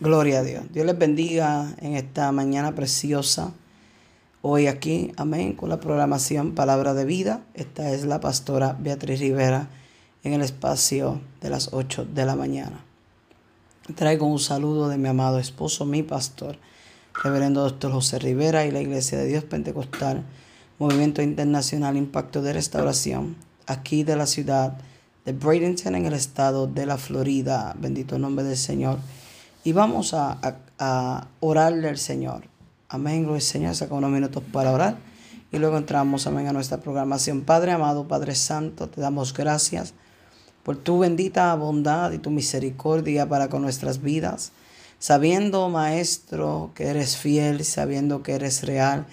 Gloria a Dios. Dios les bendiga en esta mañana preciosa. Hoy aquí, amén, con la programación Palabra de Vida. Esta es la pastora Beatriz Rivera en el espacio de las 8 de la mañana. Traigo un saludo de mi amado esposo, mi pastor, Reverendo Doctor José Rivera y la Iglesia de Dios Pentecostal, Movimiento Internacional Impacto de Restauración, aquí de la ciudad de Bradenton en el estado de la Florida. Bendito nombre del Señor y vamos a, orarle al Señor. Amén, gloria al Señor. Saca unos minutos para orar. Y luego entramos, amén, a nuestra programación. Padre amado, Padre Santo, te damos gracias por tu bendita bondad y tu misericordia para con nuestras vidas. Sabiendo, Maestro, que eres fiel, sabiendo que eres real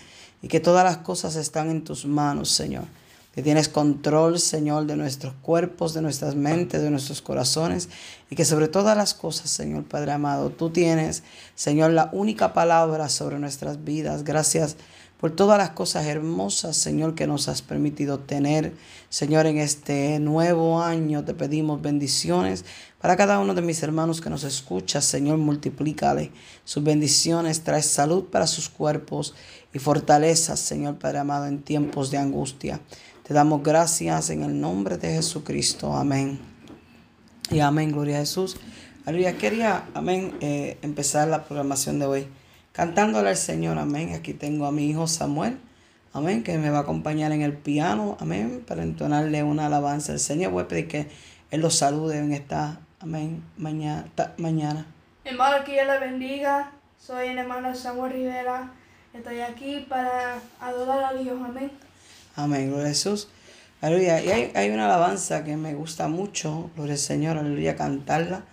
y que todas las cosas están en tus manos, Señor que tienes control, Señor, de nuestros cuerpos, de nuestras mentes, de nuestros corazones, y que sobre todas las cosas, Señor Padre amado, tú tienes, Señor, la única palabra sobre nuestras vidas. Gracias por todas las cosas hermosas, Señor, que nos has permitido tener. Señor, en este nuevo año te pedimos bendiciones para cada uno de mis hermanos que nos escucha. Señor, multiplícale sus bendiciones, trae salud para sus cuerpos y fortaleza, Señor Padre amado, en tiempos de angustia. Te damos gracias en el nombre de Jesucristo. Amén. Y amén, gloria a Jesús. Aleluya. Quería, amén, eh, empezar la programación de hoy cantándole al Señor. Amén. Aquí tengo a mi hijo Samuel. Amén. Que me va a acompañar en el piano. Amén. Para entonarle una alabanza al Señor. Voy a pedir que Él los salude en esta, amén, mañana. mañana. Hermano, que Dios le bendiga. Soy el hermano Samuel Rivera. Estoy aquí para adorar a Dios. Amén. Amén, gloria a Jesús. Aleluya. Y hay, una alabanza que me gusta mucho, gloria al Señor, aleluya, cantarla.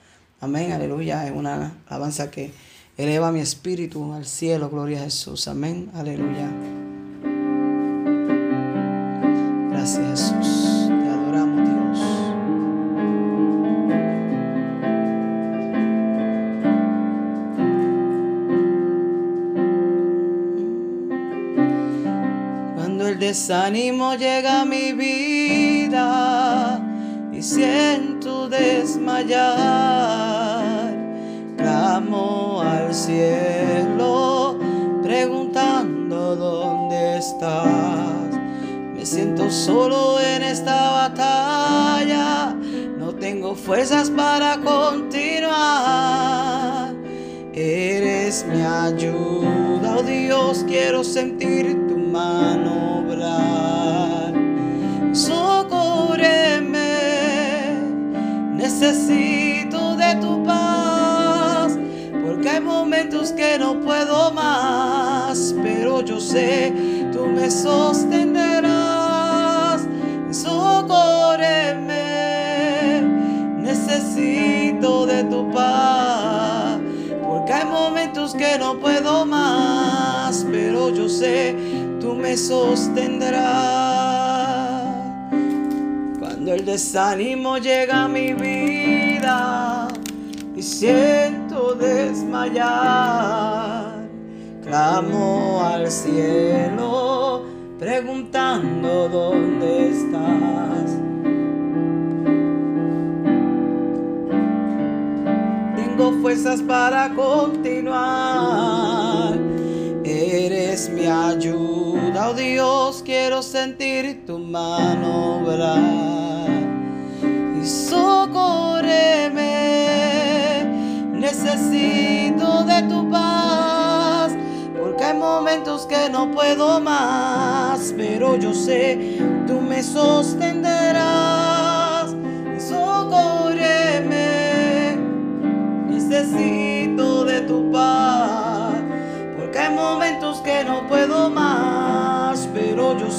Amén, aleluya. Es una alabanza que eleva mi espíritu al cielo, gloria a Jesús. Amén, aleluya. Desánimo llega a mi vida y siento desmayar. Clamo al cielo preguntando dónde estás. Me siento solo en esta batalla, no tengo fuerzas para continuar. Eres mi ayuda, oh Dios, quiero sentir tu mano Socóreme, necesito de tu paz, porque hay momentos que no puedo más, pero yo sé, tú me sostendrás. Socóreme, necesito de tu paz, no puedo más, pero yo sé, tú me sostendrás. Cuando el desánimo llega a mi vida y siento desmayar, clamo al cielo preguntando dónde estás. Fuerzas para continuar. Eres mi ayuda, oh Dios, quiero sentir tu mano obrar. Y socóreme, necesito de tu paz, porque hay momentos que no puedo más, pero yo sé, tú me sostendrás.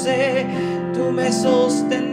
Sé, tú me sostendrás.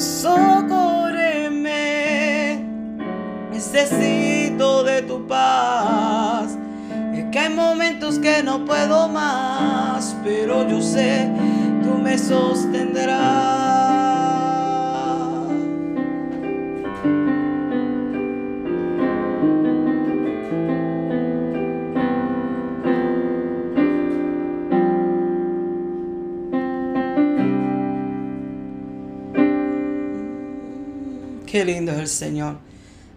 Socórreme, necesito de tu paz. Es que hay momentos que no puedo más, pero yo sé, tú me sostendrás. Qué lindo es el Señor.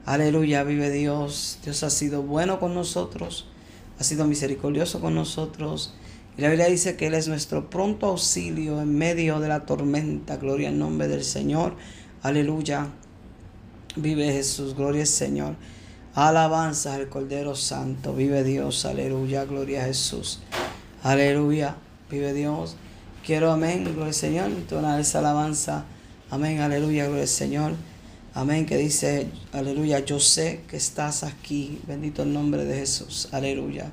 Aleluya, vive Dios. Dios ha sido bueno con nosotros, ha sido misericordioso con nosotros. Y la Biblia dice que Él es nuestro pronto auxilio en medio de la tormenta. Gloria al nombre del Señor. Aleluya. Vive Jesús, gloria al Señor. Alabanza al Cordero Santo. Vive Dios, aleluya, gloria a Jesús. Aleluya, vive Dios. Quiero, amén, gloria al Señor. Entonar esa alabanza. Amén, aleluya, gloria al Señor. Amén, que dice, aleluya, yo sé que estás aquí. Bendito el nombre de Jesús. Aleluya.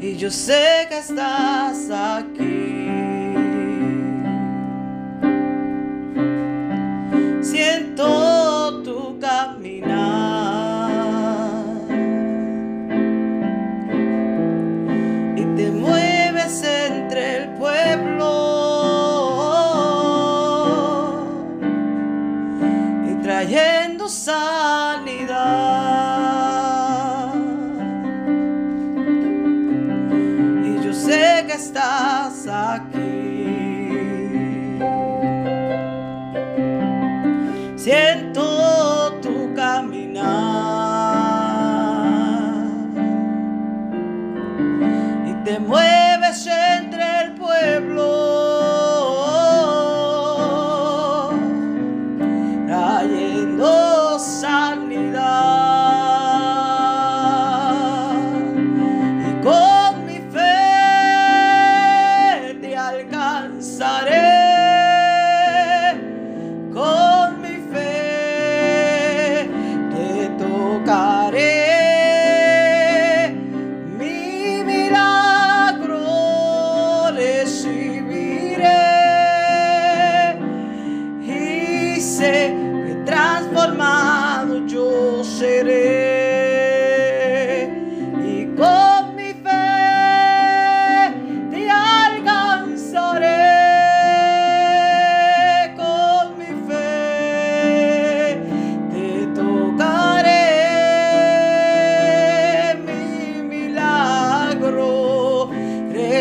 Y yo sé que estás aquí.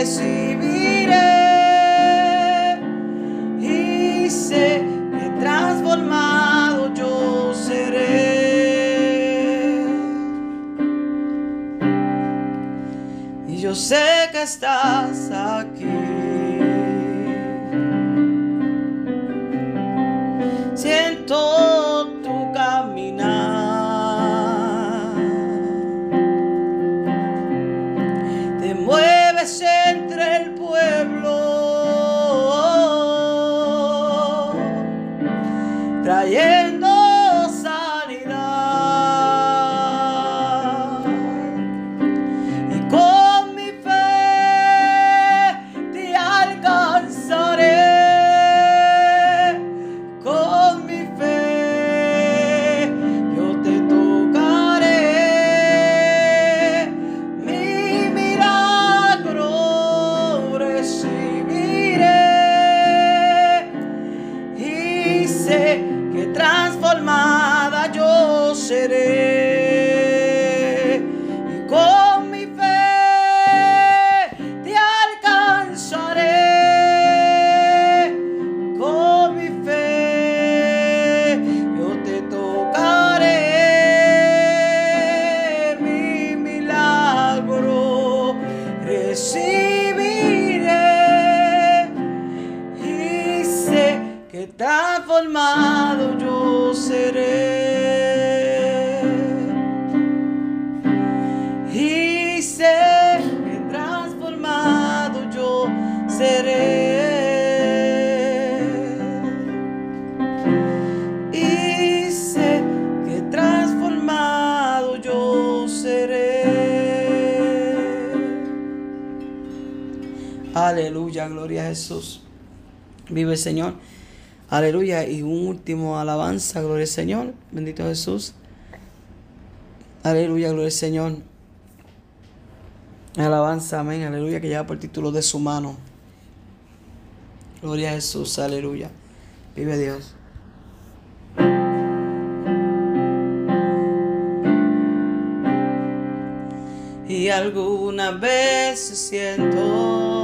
see Vive el Señor. Aleluya. Y un último alabanza, gloria al Señor. Bendito Jesús. Aleluya, gloria al Señor. Alabanza, amén, aleluya, que lleva por título de su mano. Gloria a Jesús, aleluya. Vive Dios. Y alguna vez siento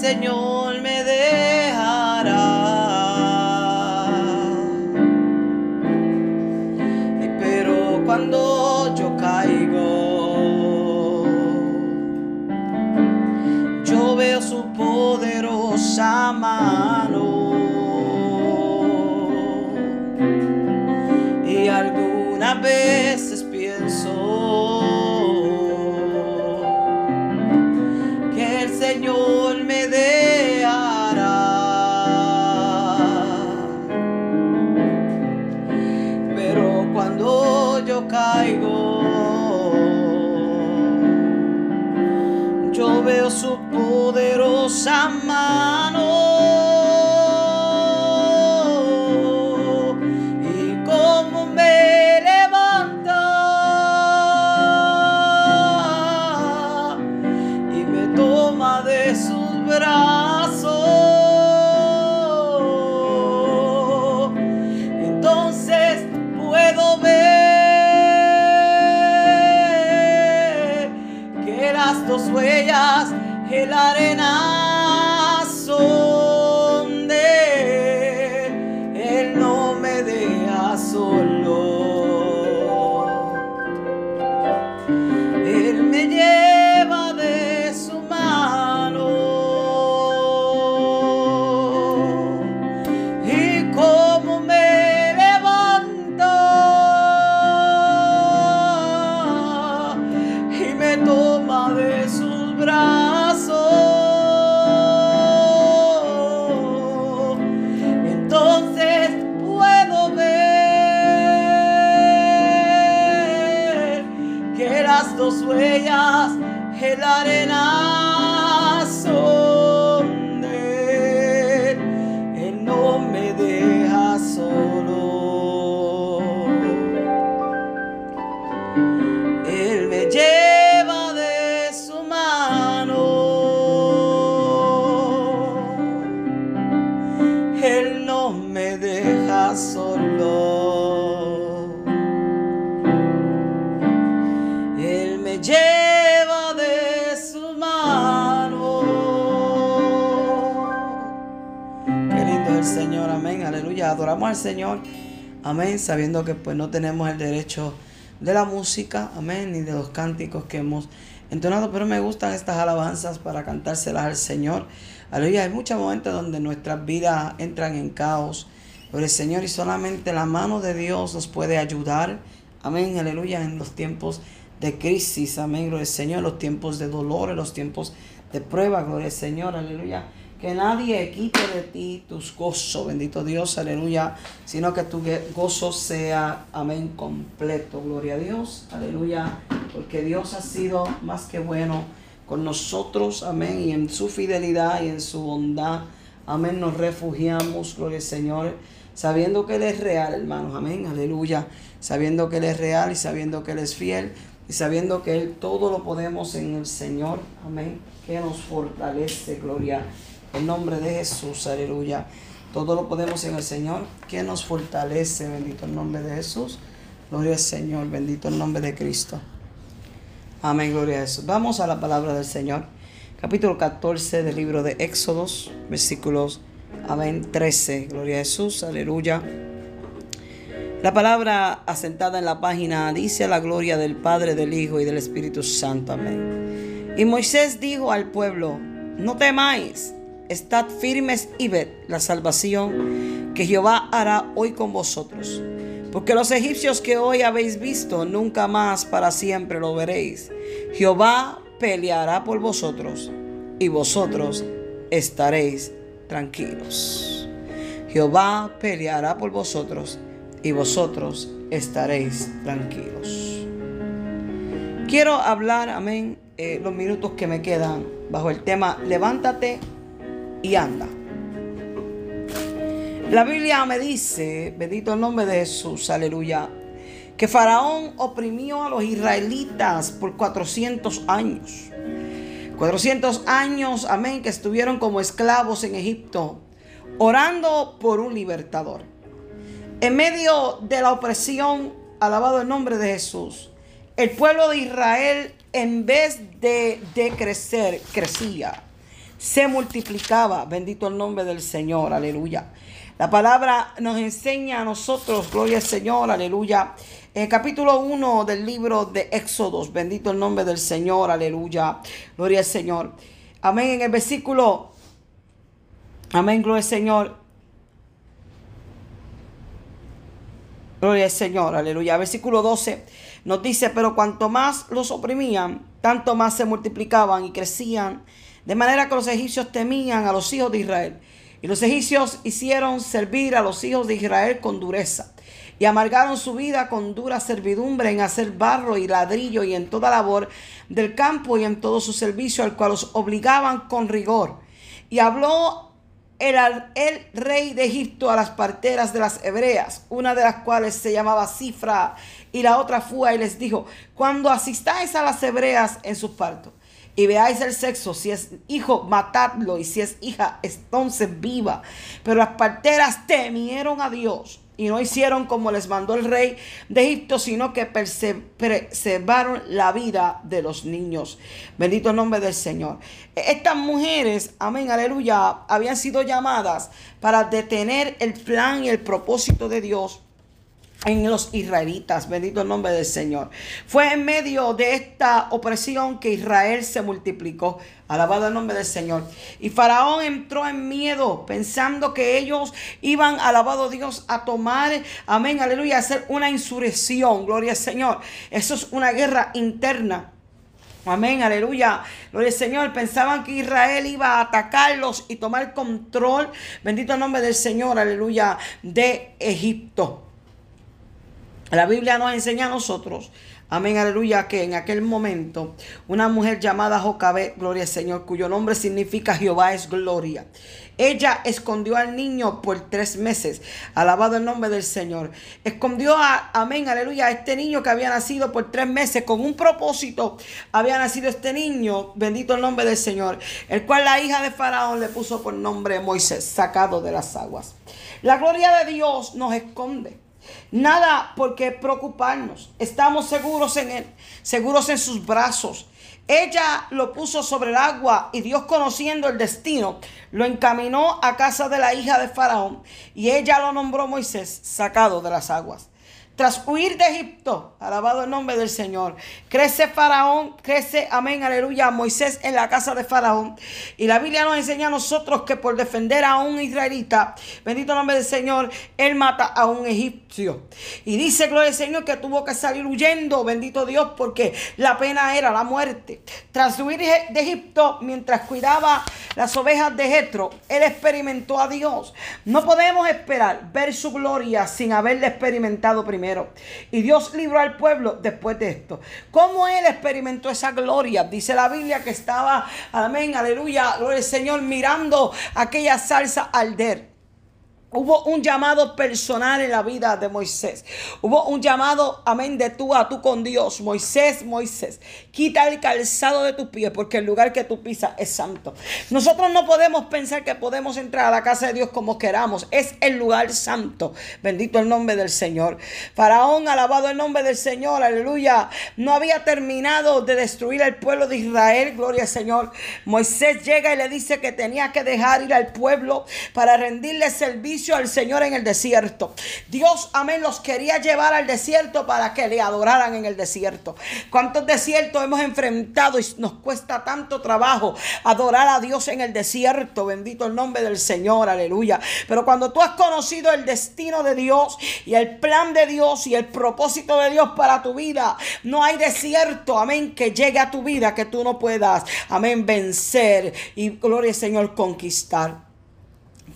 Señor me dejará. Pero cuando yo caigo, yo veo su poderosa mano. Y algunas veces Señor, amén, sabiendo que pues no tenemos el derecho de la música, amén, ni de los cánticos que hemos entonado, pero me gustan estas alabanzas para cantárselas al Señor. Aleluya, hay muchos momentos donde nuestras vidas entran en caos, pero el Señor y solamente la mano de Dios nos puede ayudar, amén, aleluya, en los tiempos de crisis, amén, gloria al Señor, los tiempos de dolor, en los tiempos de prueba, gloria al Señor, aleluya. Que nadie quite de ti tus gozos, bendito Dios, aleluya, sino que tu gozo sea, amén, completo, gloria a Dios, aleluya, porque Dios ha sido más que bueno con nosotros, amén, y en su fidelidad y en su bondad, amén, nos refugiamos, gloria al Señor, sabiendo que Él es real, hermanos, amén, aleluya, sabiendo que Él es real y sabiendo que Él es fiel y sabiendo que Él todo lo podemos en el Señor, amén, que nos fortalece, gloria en nombre de Jesús, aleluya. Todo lo podemos en el Señor, que nos fortalece, bendito el nombre de Jesús. Gloria al Señor, bendito el nombre de Cristo. Amén, gloria a Jesús. Vamos a la palabra del Señor. Capítulo 14 del libro de Éxodos, versículos, amén, 13. Gloria a Jesús, aleluya. La palabra asentada en la página dice la gloria del Padre, del Hijo y del Espíritu Santo. Amén. Y Moisés dijo al pueblo, no temáis, estad firmes y ved la salvación que Jehová hará hoy con vosotros. Porque los egipcios que hoy habéis visto, nunca más para siempre lo veréis. Jehová peleará por vosotros y vosotros estaréis tranquilos. Jehová peleará por vosotros y vosotros estaréis tranquilos. Quiero hablar, amén, eh, los minutos que me quedan bajo el tema levántate y anda. La Biblia me dice, bendito el nombre de Jesús, aleluya, que Faraón oprimió a los israelitas por 400 años. 400 años, amén, que estuvieron como esclavos en Egipto, orando por un libertador. En medio de la opresión, alabado el nombre de Jesús, el pueblo de Israel, en vez de, de crecer, crecía, se multiplicaba. Bendito el nombre del Señor, aleluya. La palabra nos enseña a nosotros, gloria al Señor, aleluya. El capítulo 1 del libro de Éxodos, bendito el nombre del Señor, aleluya. Gloria al Señor. Amén. En el versículo, amén, gloria al Señor. Gloria al Señor, aleluya. Versículo 12 nos dice, pero cuanto más los oprimían, tanto más se multiplicaban y crecían, de manera que los egipcios temían a los hijos de Israel. Y los egipcios hicieron servir a los hijos de Israel con dureza. Y amargaron su vida con dura servidumbre en hacer barro y ladrillo y en toda labor del campo y en todo su servicio, al cual los obligaban con rigor. Y habló el, rey de Egipto a las parteras de las hebreas, una de las cuales se llamaba Cifra y la otra Fua, y les dijo, cuando asistáis a las hebreas en sus partos, y veáis el sexo, si es hijo, matadlo, y si es hija, entonces viva. Pero las parteras temieron a Dios y no hicieron como les mandó el rey de Egipto, sino que preservaron la vida de los niños. Bendito el nombre del Señor. Estas mujeres, amén, aleluya, habían sido llamadas para detener el plan y el propósito de Dios en los israelitas. Bendito el nombre del Señor. Fue en medio de esta opresión que Israel se multiplicó. Alabado el nombre del Señor. Y Faraón entró en miedo, pensando que ellos iban, alabado Dios, a tomar, amén, aleluya, a hacer una insurrección. Gloria al Señor. Eso es una guerra interna. Amén, aleluya. Gloria al Señor. Pensaban que Israel iba a atacarlos y tomar control. Bendito el nombre del Señor, aleluya, de Egipto. La Biblia nos enseña a nosotros, amén, aleluya, que en aquel momento una mujer llamada Jocabet, gloria al Señor, cuyo nombre significa Jehová es gloria. Ella escondió al niño por tres meses. Alabado el nombre del Señor. Escondió a, amén, aleluya, a este niño que había nacido por tres meses con un propósito. Había nacido este niño, bendito el nombre del Señor, el cual la hija de Faraón le puso por nombre Moisés, sacado de las aguas. La gloria de Dios nos esconde. Nada por qué preocuparnos. Estamos seguros en Él, seguros en sus brazos. Ella lo puso sobre el agua y Dios conociendo el destino, lo encaminó a casa de la hija de Faraón y ella lo nombró Moisés, sacado de las aguas. Tras huir de Egipto, alabado el nombre del Señor, crece Faraón, crece, amén, aleluya, Moisés en la casa de Faraón. Y la Biblia nos enseña a nosotros que por defender a un israelita, bendito el nombre del Señor, él mata a un egipcio. Y dice, gloria al Señor, que tuvo que salir huyendo, bendito Dios, porque la pena era la muerte. Tras huir de Egipto, mientras cuidaba las ovejas de Jetro, él experimentó a Dios. No podemos esperar ver su gloria sin haberle experimentado primero. Y Dios libró al pueblo después de esto. ¿Cómo él experimentó esa gloria? Dice la Biblia que estaba, amén, aleluya, gloria al Señor, mirando aquella salsa alder. Hubo un llamado personal en la vida de Moisés. Hubo un llamado, amén, de tú a tú con Dios. Moisés, Moisés, quita el calzado de tus pies porque el lugar que tú pisas es santo. Nosotros no podemos pensar que podemos entrar a la casa de Dios como queramos. Es el lugar santo. Bendito el nombre del Señor. Faraón, alabado el nombre del Señor. Aleluya. No había terminado de destruir el pueblo de Israel. Gloria al Señor. Moisés llega y le dice que tenía que dejar ir al pueblo para rendirle servicio al Señor en el desierto. Dios, amén, los quería llevar al desierto para que le adoraran en el desierto. ¿Cuántos desiertos hemos enfrentado y nos cuesta tanto trabajo adorar a Dios en el desierto? Bendito el nombre del Señor, aleluya. Pero cuando tú has conocido el destino de Dios y el plan de Dios y el propósito de Dios para tu vida, no hay desierto, amén, que llegue a tu vida que tú no puedas, amén, vencer y gloria al Señor conquistar.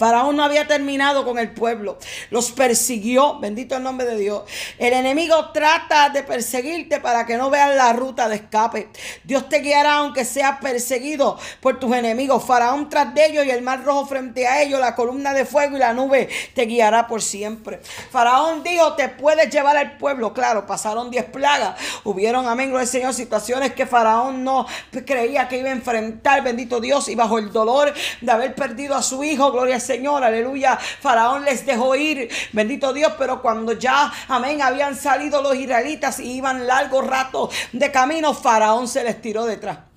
Faraón no había terminado con el pueblo. Los persiguió. Bendito el nombre de Dios. El enemigo trata de perseguirte para que no veas la ruta de escape. Dios te guiará aunque seas perseguido por tus enemigos. Faraón tras de ellos y el mar rojo frente a ellos. La columna de fuego y la nube te guiará por siempre. Faraón dijo, te puedes llevar al pueblo. Claro, pasaron diez plagas. Hubieron, amén, gloria al Señor, situaciones que Faraón no creía que iba a enfrentar. Bendito Dios. Y bajo el dolor de haber perdido a su hijo, gloria al Señor, aleluya. Faraón les dejó ir, bendito Dios, pero cuando ya, amén, habían salido los israelitas y iban largo rato de camino, Faraón se les tiró detrás.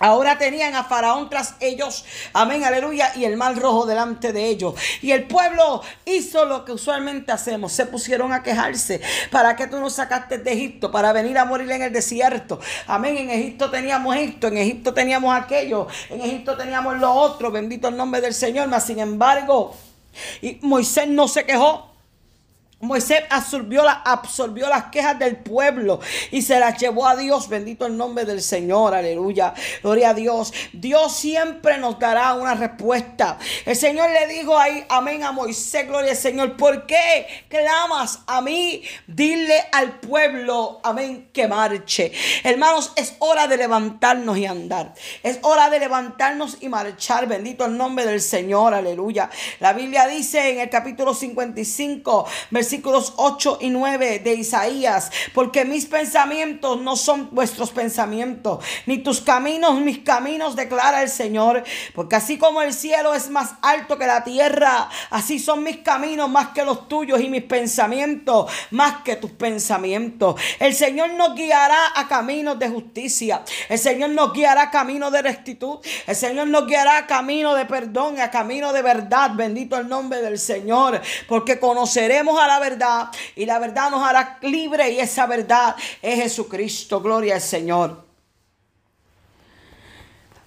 Ahora tenían a Faraón tras ellos, amén, aleluya, y el mal rojo delante de ellos. Y el pueblo hizo lo que usualmente hacemos, se pusieron a quejarse. ¿Para qué tú nos sacaste de Egipto? Para venir a morir en el desierto. Amén, en Egipto teníamos esto, en Egipto teníamos aquello, en Egipto teníamos lo otro, bendito el nombre del Señor. Mas sin embargo, Moisés no se quejó. Moisés absorbió, la, absorbió, las quejas del pueblo y se las llevó a Dios. Bendito el nombre del Señor. Aleluya. Gloria a Dios. Dios siempre nos dará una respuesta. El Señor le dijo ahí, amén a Moisés. Gloria al Señor. ¿Por qué clamas a mí? Dile al pueblo, amén, que marche. Hermanos, es hora de levantarnos y andar. Es hora de levantarnos y marchar. Bendito el nombre del Señor. Aleluya. La Biblia dice en el capítulo 55, versículo versículos 8 y 9 de Isaías, porque mis pensamientos no son vuestros pensamientos, ni tus caminos mis caminos, declara el Señor, porque así como el cielo es más alto que la tierra, así son mis caminos más que los tuyos y mis pensamientos más que tus pensamientos. El Señor nos guiará a caminos de justicia, el Señor nos guiará a caminos de rectitud, el Señor nos guiará a camino de perdón, a camino de verdad, bendito el nombre del Señor, porque conoceremos a la verdad y la verdad nos hará libre y esa verdad es Jesucristo. Gloria al Señor.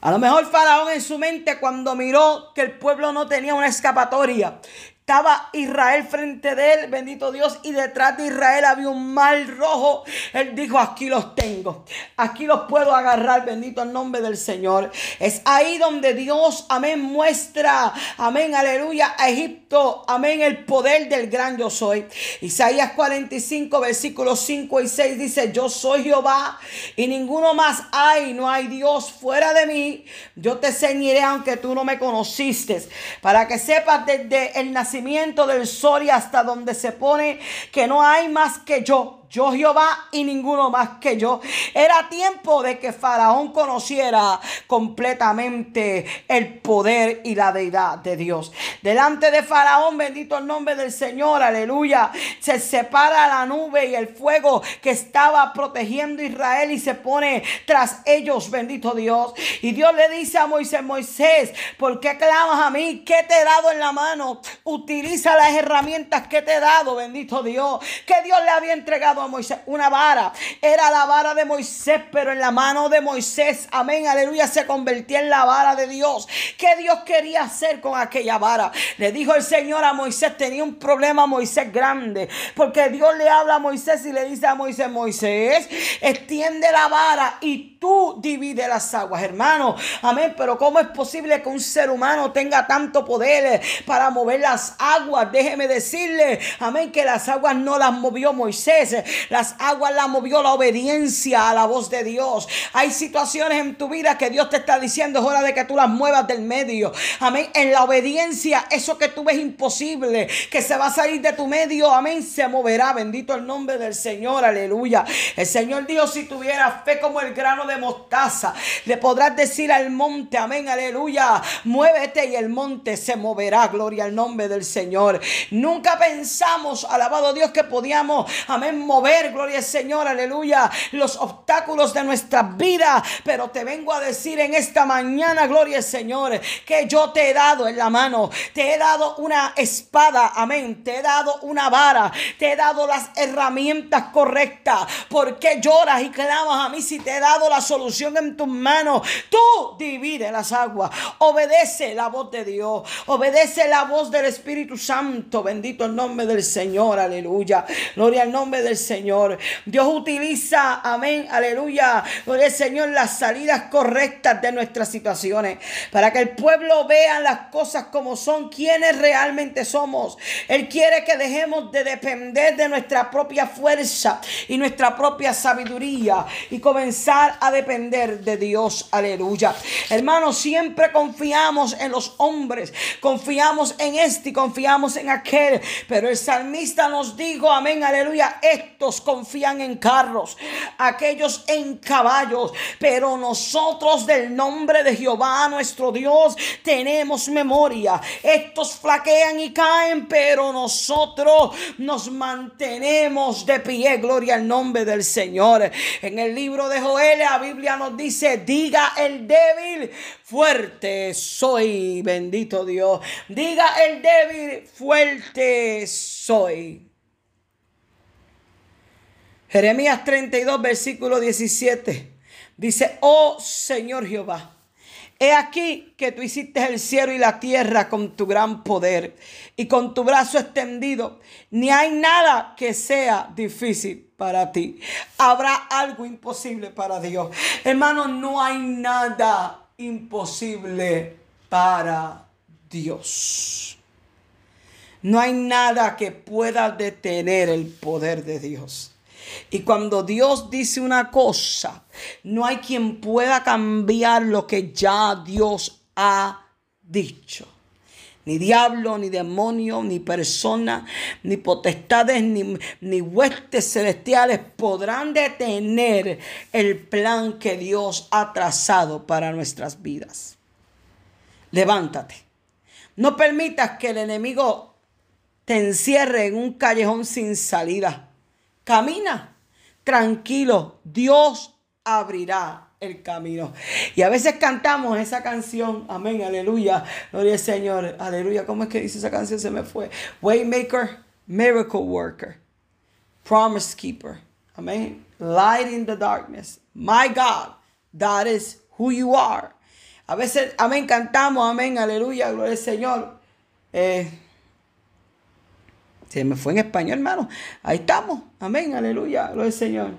A lo mejor Faraón en su mente cuando miró que el pueblo no tenía una escapatoria, estaba Israel frente de él, bendito Dios, y detrás de Israel había un mal rojo. Él dijo, aquí los tengo, aquí los puedo agarrar, bendito el nombre del Señor. Es ahí donde Dios, amén, muestra, amén, aleluya, a Egipto, amén, el poder del gran yo soy. Isaías 45, versículos 5 y 6 dice, yo soy Jehová y ninguno más hay, no hay Dios fuera de mí. Yo te ceñiré aunque tú no me conociste, para que sepas desde el nacimiento del sol y hasta donde se pone que no hay más que yo yo Jehová y ninguno más que yo. Era tiempo de que Faraón conociera completamente el poder y la deidad de Dios. Delante de Faraón, bendito el nombre del Señor, aleluya, se separa la nube y el fuego que estaba protegiendo a Israel y se pone tras ellos, bendito Dios. Y Dios le dice a Moisés, Moisés, ¿por qué clamas a mí? ¿Qué te he dado en la mano? Utiliza las herramientas que te he dado, bendito Dios. Que Dios le había entregado Moisés una vara. Era la vara de Moisés, pero en la mano de Moisés, amén, aleluya, se convertía en la vara de Dios. ¿Qué Dios quería hacer con aquella vara? Le dijo el Señor a Moisés, tenía un problema Moisés grande, porque Dios le habla a Moisés y le dice a Moisés, Moisés, extiende la vara y tú divide las aguas, hermano. Amén, pero ¿cómo es posible que un ser humano tenga tanto poder para mover las aguas? Déjeme decirle, amén, que las aguas no las movió Moisés, las aguas las movió la obediencia a la voz de Dios. Hay situaciones en tu vida que Dios te está diciendo, es hora de que tú las muevas del medio. Amén. En la obediencia, eso que tú ves imposible, que se va a salir de tu medio, amén, se moverá. Bendito el nombre del Señor, aleluya. El Señor dijo, si tuviera fe como el grano de mostaza, le podrás decir al monte, amén, aleluya, muévete y el monte se moverá. Gloria al nombre del Señor. Nunca pensamos, alabado Dios, que podíamos, amén, mover mover, gloria al Señor, aleluya, los obstáculos de nuestra vida. Pero te vengo a decir en esta mañana, gloria al Señor, que yo te he dado en la mano, te he dado una espada, amén, te he dado una vara, te he dado las herramientas correctas. ¿Por qué lloras y clamas a mí si te he dado la solución en tus manos? Tú divide las aguas, obedece la voz de Dios, obedece la voz del Espíritu Santo, bendito el nombre del Señor, aleluya. Gloria al nombre del Señor. Dios utiliza, amén, aleluya. Gloria al Señor, las salidas correctas de nuestras situaciones. Para que el pueblo vea las cosas como son, quienes realmente somos. Él quiere que dejemos de depender de nuestra propia fuerza y nuestra propia sabiduría y comenzar a depender de Dios. Aleluya. Hermanos, siempre confiamos en los hombres. Confiamos en este y confiamos en aquel. Pero el salmista nos dijo, amén, aleluya, confían en carros, aquellos en caballos, pero nosotros del nombre de Jehová nuestro Dios tenemos memoria. Estos flaquean y caen, pero nosotros nos mantenemos de pie. Gloria al nombre del Señor. En el libro de Joel, la Biblia nos dice, diga el débil, fuerte soy, bendito Dios. Diga el débil, fuerte soy. Jeremías 32, versículo 17. Dice, oh Señor Jehová, he aquí que tú hiciste el cielo y la tierra con tu gran poder y con tu brazo extendido. Ni hay nada que sea difícil para ti. Habrá algo imposible para Dios. Hermano, no hay nada imposible para Dios. No hay nada que pueda detener el poder de Dios. Y cuando Dios dice una cosa, no hay quien pueda cambiar lo que ya Dios ha dicho. Ni diablo, ni demonio, ni persona, ni potestades, ni, ni huestes celestiales podrán detener el plan que Dios ha trazado para nuestras vidas. Levántate. No permitas que el enemigo te encierre en un callejón sin salida. Camina tranquilo, Dios abrirá el camino. Y a veces cantamos esa canción, amén, aleluya, gloria al Señor, aleluya, ¿cómo es que dice esa canción? Se me fue. Waymaker, miracle worker, promise keeper, amén, light in the darkness, my God, that is who you are. A veces, amén, cantamos, amén, aleluya, gloria al Señor. Eh, se me fue en español, hermano. Ahí estamos. Amén, aleluya. Gloria al Señor.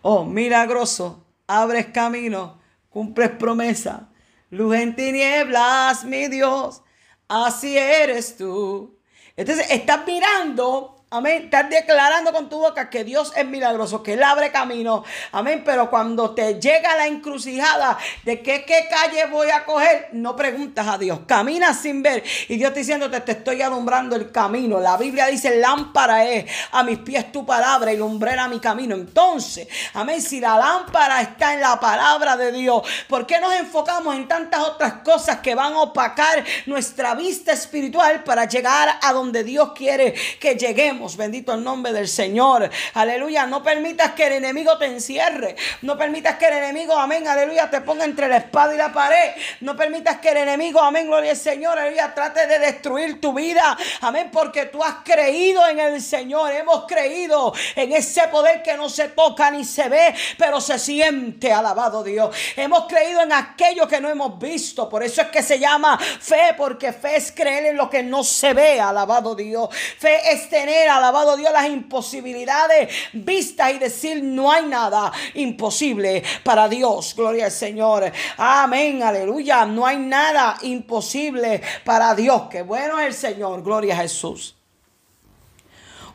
Oh, milagroso. Abres camino. Cumples promesa. Luz en tinieblas, mi Dios. Así eres tú. Entonces, estás mirando Amén. Estás declarando con tu boca que Dios es milagroso, que Él abre camino. Amén. Pero cuando te llega la encrucijada de qué, qué calle voy a coger, no preguntas a Dios. Caminas sin ver. Y Dios diciéndote, te estoy alumbrando el camino. La Biblia dice, lámpara es a mis pies tu palabra y lumbrera mi camino. Entonces, amén. Si la lámpara está en la palabra de Dios, ¿por qué nos enfocamos en tantas otras cosas que van a opacar nuestra vista espiritual para llegar a donde Dios quiere que lleguemos? Bendito el nombre del Señor. Aleluya. No permitas que el enemigo te encierre. No permitas que el enemigo, amén, aleluya, te ponga entre la espada y la pared. No permitas que el enemigo, amén, gloria al Señor, aleluya, trate de destruir tu vida. Amén, porque tú has creído en el Señor. Hemos creído en ese poder que no se toca ni se ve, pero se siente. Alabado Dios. Hemos creído en aquello que no hemos visto. Por eso es que se llama fe, porque fe es creer en lo que no se ve. Alabado Dios. Fe es tener alabado Dios, las imposibilidades vistas y decir no hay nada imposible para Dios. Gloria al Señor. Amén, aleluya. No hay nada imposible para Dios. Que bueno es el Señor. Gloria a Jesús.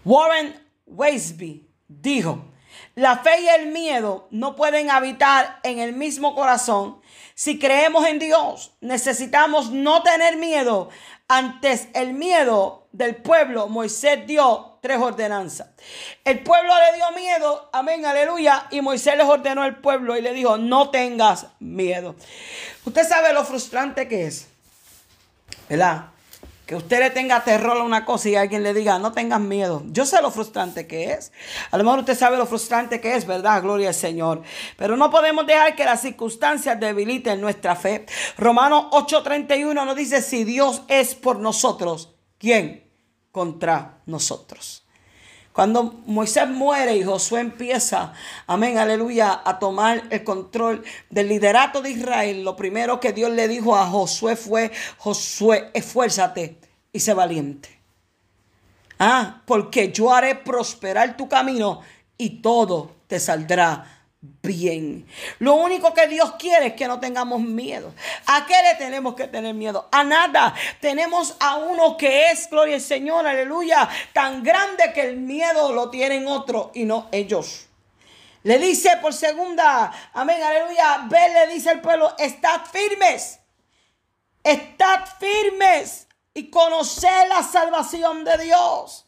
Warren Weisby dijo, la fe y el miedo no pueden habitar en el mismo corazón. Si creemos en Dios, necesitamos no tener miedo. Antes el miedo del pueblo, Moisés dio tres ordenanzas. El pueblo le dio miedo, amén, aleluya, y Moisés les ordenó al pueblo y le dijo, no tengas miedo. Usted sabe lo frustrante que es, ¿verdad? Que usted le tenga terror a una cosa y alguien le diga, no tengas miedo. Yo sé lo frustrante que es. A lo mejor usted sabe lo frustrante que es, ¿verdad? Gloria al Señor. Pero no podemos dejar que las circunstancias debiliten nuestra fe. Romanos 8:31 nos dice, si Dios es por nosotros, ¿quién? Contra nosotros. Cuando Moisés muere y Josué empieza, amén, aleluya, a tomar el control del liderato de Israel, lo primero que Dios le dijo a Josué fue, Josué, esfuérzate y sé valiente. Ah, porque yo haré prosperar tu camino y todo te saldrá bien. Lo único que Dios quiere es que no tengamos miedo. ¿A qué le tenemos que tener miedo? A nada. Tenemos a uno que es, gloria al Señor, aleluya, tan grande que el miedo lo tienen otros y no ellos. Le dice por segunda, amén, aleluya, ve, le dice el pueblo, estad firmes, estad firmes y conocer la salvación de Dios.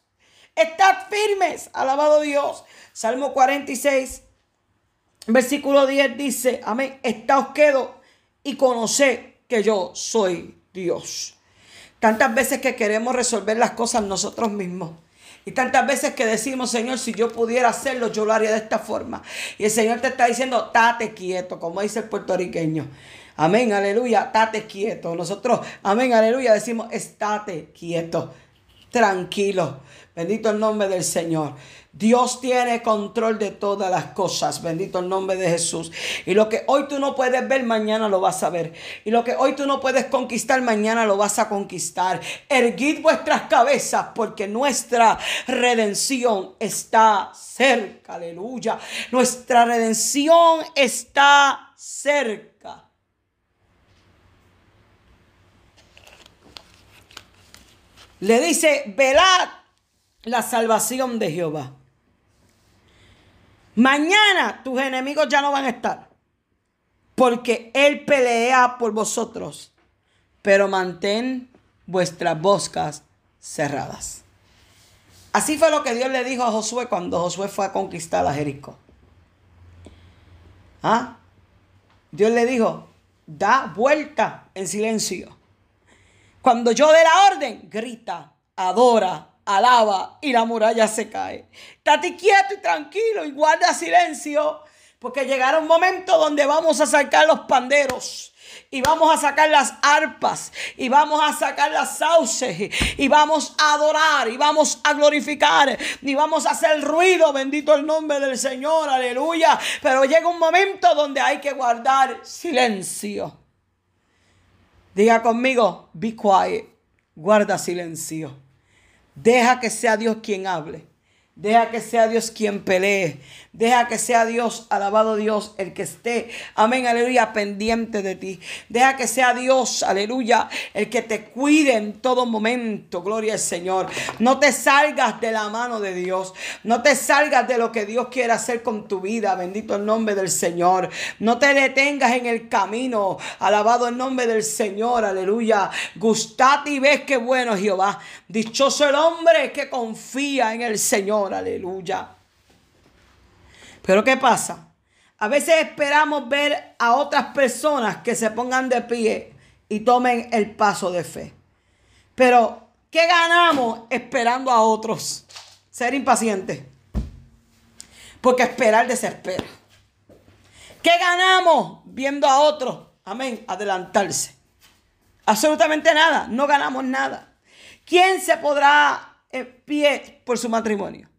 Estad firmes, alabado Dios. Salmo 46, Versículo 10 dice, amén, os quedo y conocé que yo soy Dios. Tantas veces que queremos resolver las cosas nosotros mismos. Y tantas veces que decimos, Señor, si yo pudiera hacerlo, yo lo haría de esta forma. Y el Señor te está diciendo, tate quieto, como dice el puertorriqueño. Amén, aleluya, tate quieto. Nosotros, amén, aleluya, decimos, estate quieto, tranquilo. Bendito el nombre del Señor. Dios tiene control de todas las cosas. Bendito el nombre de Jesús. Y lo que hoy tú no puedes ver, mañana lo vas a ver. Y lo que hoy tú no puedes conquistar, mañana lo vas a conquistar. Erguid vuestras cabezas porque nuestra redención está cerca. Aleluya. Nuestra redención está cerca. Le dice, velad la salvación de Jehová. Mañana tus enemigos ya no van a estar. Porque Él pelea por vosotros. Pero mantén vuestras boscas cerradas. Así fue lo que Dios le dijo a Josué cuando Josué fue a conquistar a Jericó. ¿Ah? Dios le dijo, da vuelta en silencio. Cuando yo dé la orden, grita, adora, alaba y la muralla se cae. Estate quieto y tranquilo y guarda silencio, porque llegará un momento donde vamos a sacar los panderos. Y vamos a sacar las arpas, y vamos a sacar las sauces, y vamos a adorar, y vamos a glorificar, y vamos a hacer ruido, bendito el nombre del Señor, aleluya. Pero llega un momento donde hay que guardar silencio. Diga conmigo, be quiet, guarda silencio. Deja que sea Dios quien hable. Deja que sea Dios quien pelee. Deja que sea Dios, alabado Dios, el que esté, amén, aleluya, pendiente de ti. Deja que sea Dios, aleluya, el que te cuide en todo momento. Gloria al Señor. No te salgas de la mano de Dios. No te salgas de lo que Dios quiere hacer con tu vida. Bendito el nombre del Señor. No te detengas en el camino. Alabado el nombre del Señor, aleluya. Gustate y ves qué bueno Jehová. Dichoso el hombre que confía en el Señor aleluya. Pero ¿qué pasa? A veces esperamos ver a otras personas que se pongan de pie y tomen el paso de fe. Pero, ¿qué ganamos esperando a otros? Ser impaciente. Porque esperar desespera. ¿Qué ganamos viendo a otros? Amén, adelantarse. Absolutamente nada, no ganamos nada. ¿Quién se podrá en pie por su matrimonio?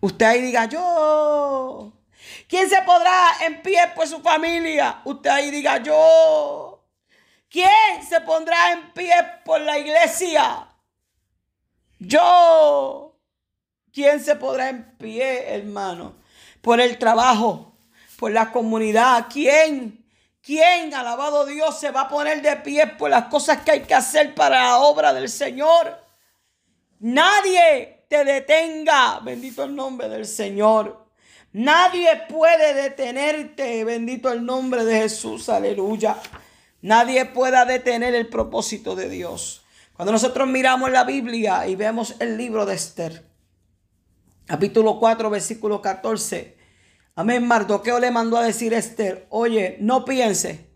Usted ahí diga yo. ¿Quién se podrá en pie por su familia? Usted ahí diga yo. ¿Quién se pondrá en pie por la iglesia? Yo. ¿Quién se podrá en pie, hermano? Por el trabajo, por la comunidad. ¿Quién? ¿Quién, alabado Dios, se va a poner de pie por las cosas que hay que hacer para la obra del Señor? Nadie te detenga. Bendito el nombre del Señor. Nadie puede detenerte. Bendito el nombre de Jesús. Aleluya. Nadie pueda detener el propósito de Dios. Cuando nosotros miramos la Biblia y vemos el libro de Esther, capítulo 4, versículo 14. Amén. Mardoqueo le mandó a decir a Esther, oye, no piense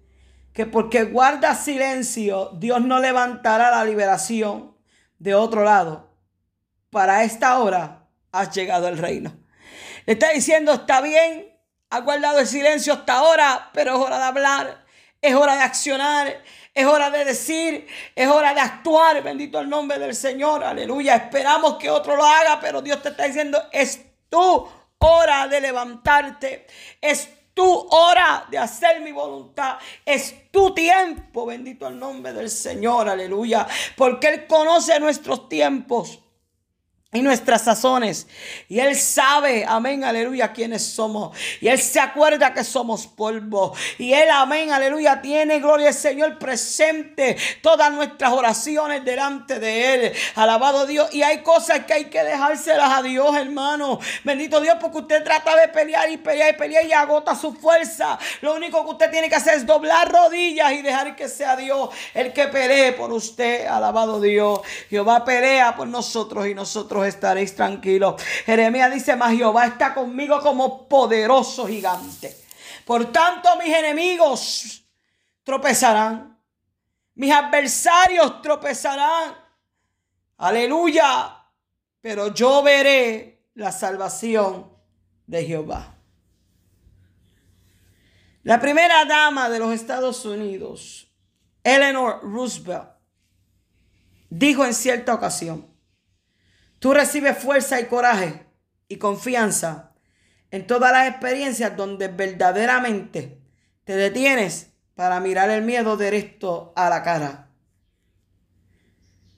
que porque guarda silencio, Dios no levantará la liberación de otro lado. Para esta hora has llegado el reino. Le está diciendo, está bien, ha guardado el silencio hasta ahora, pero es hora de hablar, es hora de accionar, es hora de decir, es hora de actuar. Bendito el nombre del Señor, aleluya. Esperamos que otro lo haga, pero Dios te está diciendo, es tu hora de levantarte, es tu hora de hacer mi voluntad. Es tu tiempo, bendito el nombre del Señor, aleluya. Porque Él conoce nuestros tiempos y nuestras sazones. Y Él sabe, amén, aleluya, quiénes somos. Y Él se acuerda que somos polvo. Y Él, amén, aleluya, tiene, gloria al Señor, presente todas nuestras oraciones delante de Él. Alabado Dios. Y hay cosas que hay que dejárselas a Dios, hermano. Bendito Dios, porque usted trata de pelear y pelear y pelear y agota su fuerza. Lo único que usted tiene que hacer es doblar rodillas y dejar que sea Dios el que pelee por usted. Alabado Dios. Jehová pelea por nosotros y nosotros estaréis tranquilos. Jeremías dice, mas Jehová está conmigo como poderoso gigante. Por tanto, mis enemigos tropezarán. Mis adversarios tropezarán. Aleluya. Pero yo veré la salvación de Jehová. La primera dama de los Estados Unidos, Eleanor Roosevelt, dijo en cierta ocasión, Tú recibes fuerza y coraje y confianza en todas las experiencias donde verdaderamente te detienes para mirar el miedo directo a la cara.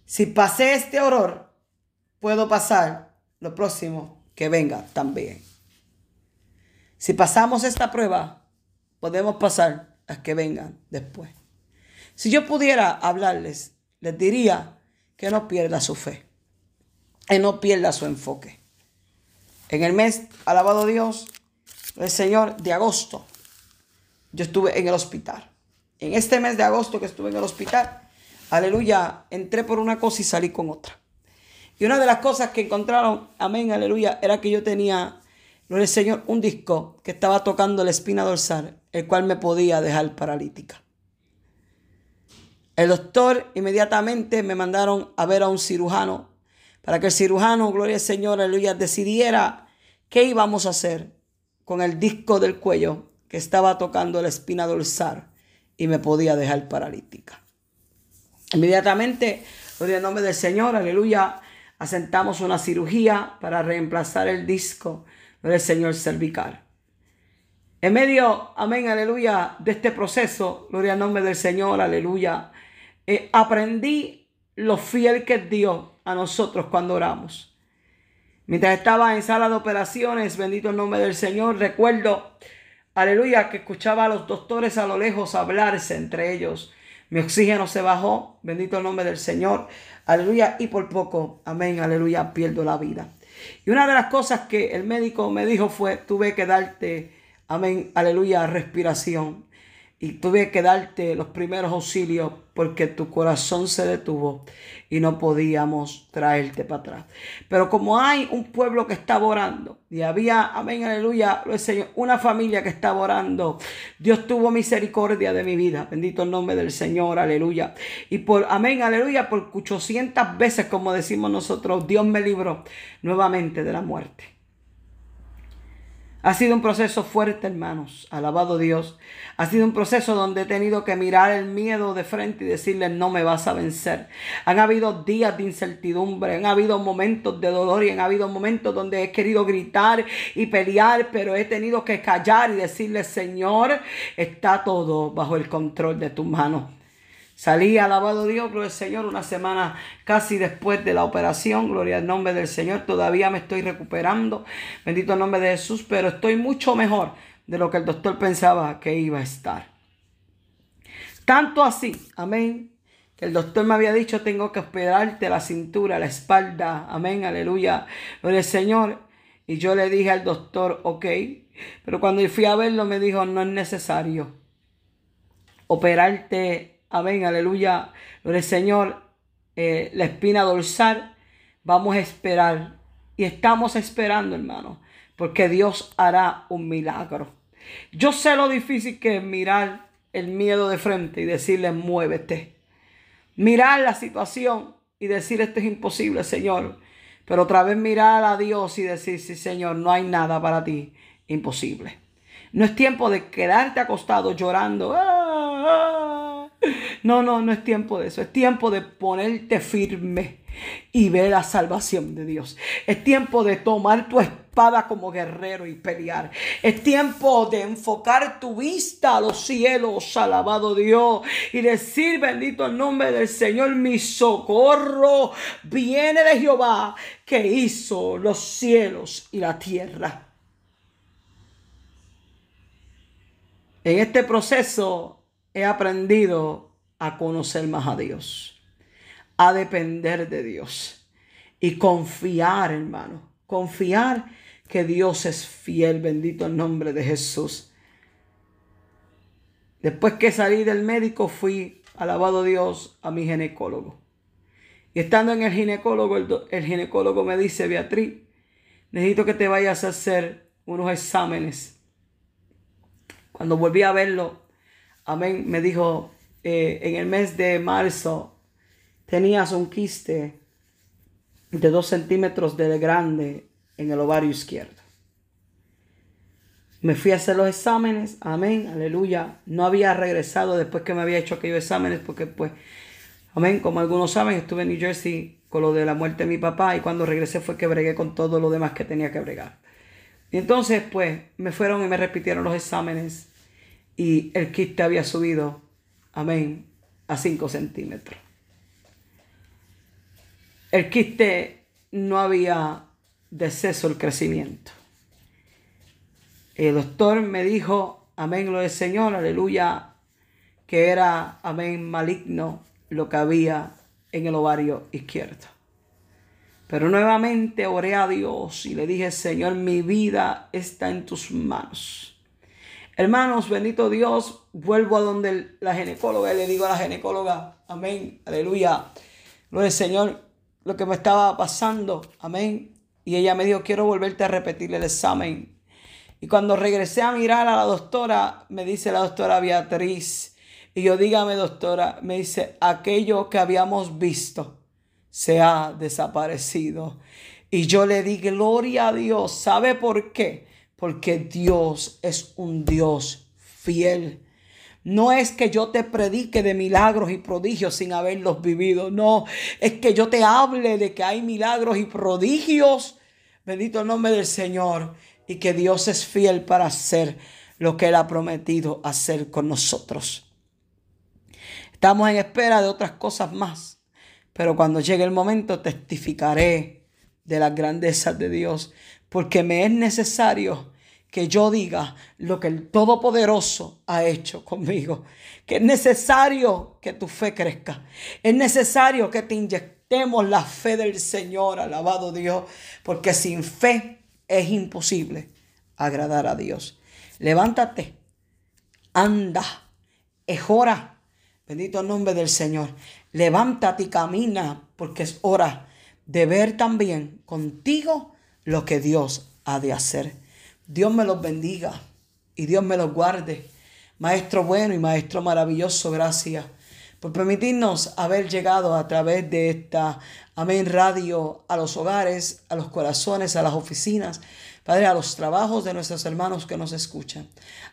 Si pasé este horror, puedo pasar lo próximo que venga también. Si pasamos esta prueba, podemos pasar las que vengan después. Si yo pudiera hablarles, les diría que no pierda su fe y no pierda su enfoque. En el mes, alabado Dios, el Señor, de agosto, yo estuve en el hospital. En este mes de agosto que estuve en el hospital, aleluya, entré por una cosa y salí con otra. Y una de las cosas que encontraron, amén, aleluya, era que yo tenía, el Señor, un disco que estaba tocando la espina dorsal, el cual me podía dejar paralítica. El doctor inmediatamente me mandaron a ver a un cirujano para que el cirujano, gloria al Señor, aleluya, decidiera qué íbamos a hacer con el disco del cuello que estaba tocando la espina dorsal y me podía dejar paralítica. Inmediatamente, gloria al nombre del Señor, aleluya, asentamos una cirugía para reemplazar el disco del Señor cervical. En medio, amén, aleluya, de este proceso, gloria al nombre del Señor, aleluya, eh, aprendí lo fiel que es Dios a nosotros cuando oramos. Mientras estaba en sala de operaciones, bendito el nombre del Señor, recuerdo, aleluya, que escuchaba a los doctores a lo lejos hablarse entre ellos. Mi oxígeno se bajó, bendito el nombre del Señor, aleluya, y por poco, amén, aleluya, pierdo la vida. Y una de las cosas que el médico me dijo fue, tuve que darte, amén, aleluya, respiración y tuve que darte los primeros auxilios porque tu corazón se detuvo y no podíamos traerte para atrás. Pero como hay un pueblo que estaba orando y había, amén, aleluya, lo una familia que estaba orando, Dios tuvo misericordia de mi vida. Bendito el nombre del Señor, aleluya. Y por, amén, aleluya, por 800 veces, como decimos nosotros, Dios me libró nuevamente de la muerte. Ha sido un proceso fuerte, hermanos. Alabado Dios. Ha sido un proceso donde he tenido que mirar el miedo de frente y decirle, no me vas a vencer. Han habido días de incertidumbre, han habido momentos de dolor y han habido momentos donde he querido gritar y pelear, pero he tenido que callar y decirle, Señor, está todo bajo el control de tu mano. Salí, alabado Dios, gloria al Señor, una semana casi después de la operación, gloria al nombre del Señor, todavía me estoy recuperando, bendito el nombre de Jesús, pero estoy mucho mejor de lo que el doctor pensaba que iba a estar. Tanto así, amén, que el doctor me había dicho, tengo que operarte la cintura, la espalda, amén, aleluya, gloria al Señor. Y yo le dije al doctor, ok, pero cuando fui a verlo me dijo, no es necesario operarte Amén, aleluya. Gloria Señor, eh, la espina dorsal. Vamos a esperar. Y estamos esperando, hermano. Porque Dios hará un milagro. Yo sé lo difícil que es mirar el miedo de frente y decirle, muévete. Mirar la situación y decir, esto es imposible, Señor. Pero otra vez mirar a Dios y decir, sí, Señor, no hay nada para ti imposible. No es tiempo de quedarte acostado llorando. Ah, ah. No, no, no es tiempo de eso. Es tiempo de ponerte firme y ver la salvación de Dios. Es tiempo de tomar tu espada como guerrero y pelear. Es tiempo de enfocar tu vista a los cielos, alabado Dios, y decir, bendito el nombre del Señor, mi socorro viene de Jehová que hizo los cielos y la tierra. En este proceso he aprendido a conocer más a Dios, a depender de Dios y confiar, hermano, confiar que Dios es fiel, bendito el nombre de Jesús. Después que salí del médico fui, alabado Dios, a mi ginecólogo. Y estando en el ginecólogo, el, el ginecólogo me dice, Beatriz, necesito que te vayas a hacer unos exámenes cuando volví a verlo, amén, me dijo, eh, en el mes de marzo tenías un quiste de dos centímetros de grande en el ovario izquierdo. Me fui a hacer los exámenes, amén, aleluya. No había regresado después que me había hecho aquellos exámenes porque pues, amén, como algunos saben, estuve en New Jersey con lo de la muerte de mi papá y cuando regresé fue que bregué con todo lo demás que tenía que bregar. Y entonces, pues, me fueron y me repitieron los exámenes y el quiste había subido, amén, a 5 centímetros. El quiste no había deceso el crecimiento. El doctor me dijo, amén, lo del Señor, aleluya, que era, amén, maligno lo que había en el ovario izquierdo. Pero nuevamente oré a Dios y le dije, Señor, mi vida está en tus manos. Hermanos, bendito Dios, vuelvo a donde la ginecóloga y le digo a la ginecóloga, amén, aleluya, lo del Señor, lo que me estaba pasando, amén. Y ella me dijo, quiero volverte a repetir el examen. Y cuando regresé a mirar a la doctora, me dice la doctora Beatriz, y yo dígame doctora, me dice, aquello que habíamos visto se ha desaparecido. Y yo le di gloria a Dios. ¿Sabe por qué? Porque Dios es un Dios fiel. No es que yo te predique de milagros y prodigios sin haberlos vivido. No, es que yo te hable de que hay milagros y prodigios. Bendito el nombre del Señor. Y que Dios es fiel para hacer lo que Él ha prometido hacer con nosotros. Estamos en espera de otras cosas más. Pero cuando llegue el momento testificaré de las grandezas de Dios, porque me es necesario que yo diga lo que el Todopoderoso ha hecho conmigo, que es necesario que tu fe crezca, es necesario que te inyectemos la fe del Señor, alabado Dios, porque sin fe es imposible agradar a Dios. Levántate, anda, es hora, bendito el nombre del Señor, levántate y camina, porque es hora de ver también contigo lo que Dios ha de hacer. Dios me los bendiga y Dios me los guarde. Maestro bueno y Maestro maravilloso, gracias por permitirnos haber llegado a través de esta Amén Radio a los hogares, a los corazones, a las oficinas, Padre, a los trabajos de nuestros hermanos que nos escuchan.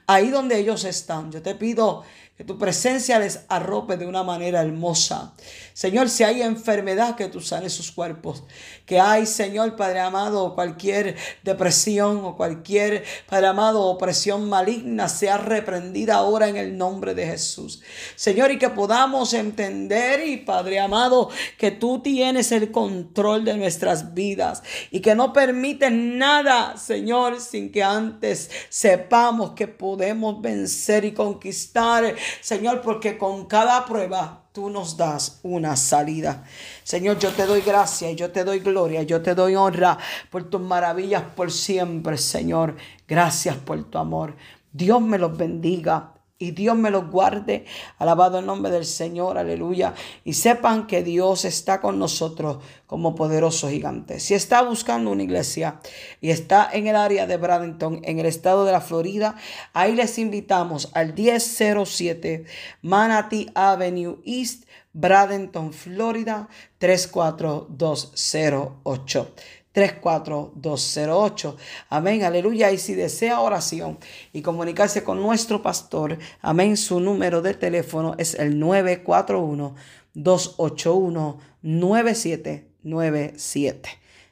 Ahí donde ellos están, yo te pido que tu presencia les arrope de una manera hermosa. Señor, si hay enfermedad, que tú sanes sus cuerpos. Que hay, Señor, Padre amado, cualquier depresión o cualquier, Padre amado, opresión maligna sea reprendida ahora en el nombre de Jesús. Señor, y que podamos entender y, Padre amado, que tú tienes el control de nuestras vidas y que no permites nada, Señor, sin que antes sepamos que podemos vencer y conquistar Señor, porque con cada prueba tú nos das una salida. Señor, yo te doy gracia, yo te doy gloria, yo te doy honra por tus maravillas por siempre, Señor. Gracias por tu amor. Dios me los bendiga y Dios me los guarde. Alabado el nombre del Señor, aleluya. Y sepan que Dios está con nosotros como poderoso gigante. Si está buscando una iglesia y está en el área de Bradenton, en el estado de la Florida, ahí les invitamos al 1007 Manatee Avenue East, Bradenton, Florida 34208. 34208. Amén, aleluya. Y si desea oración y comunicarse con nuestro pastor, amén, su número de teléfono es el 941-281-9797.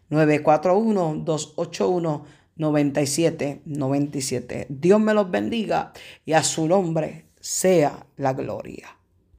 941-281-9797. Dios me los bendiga y a su nombre sea la gloria.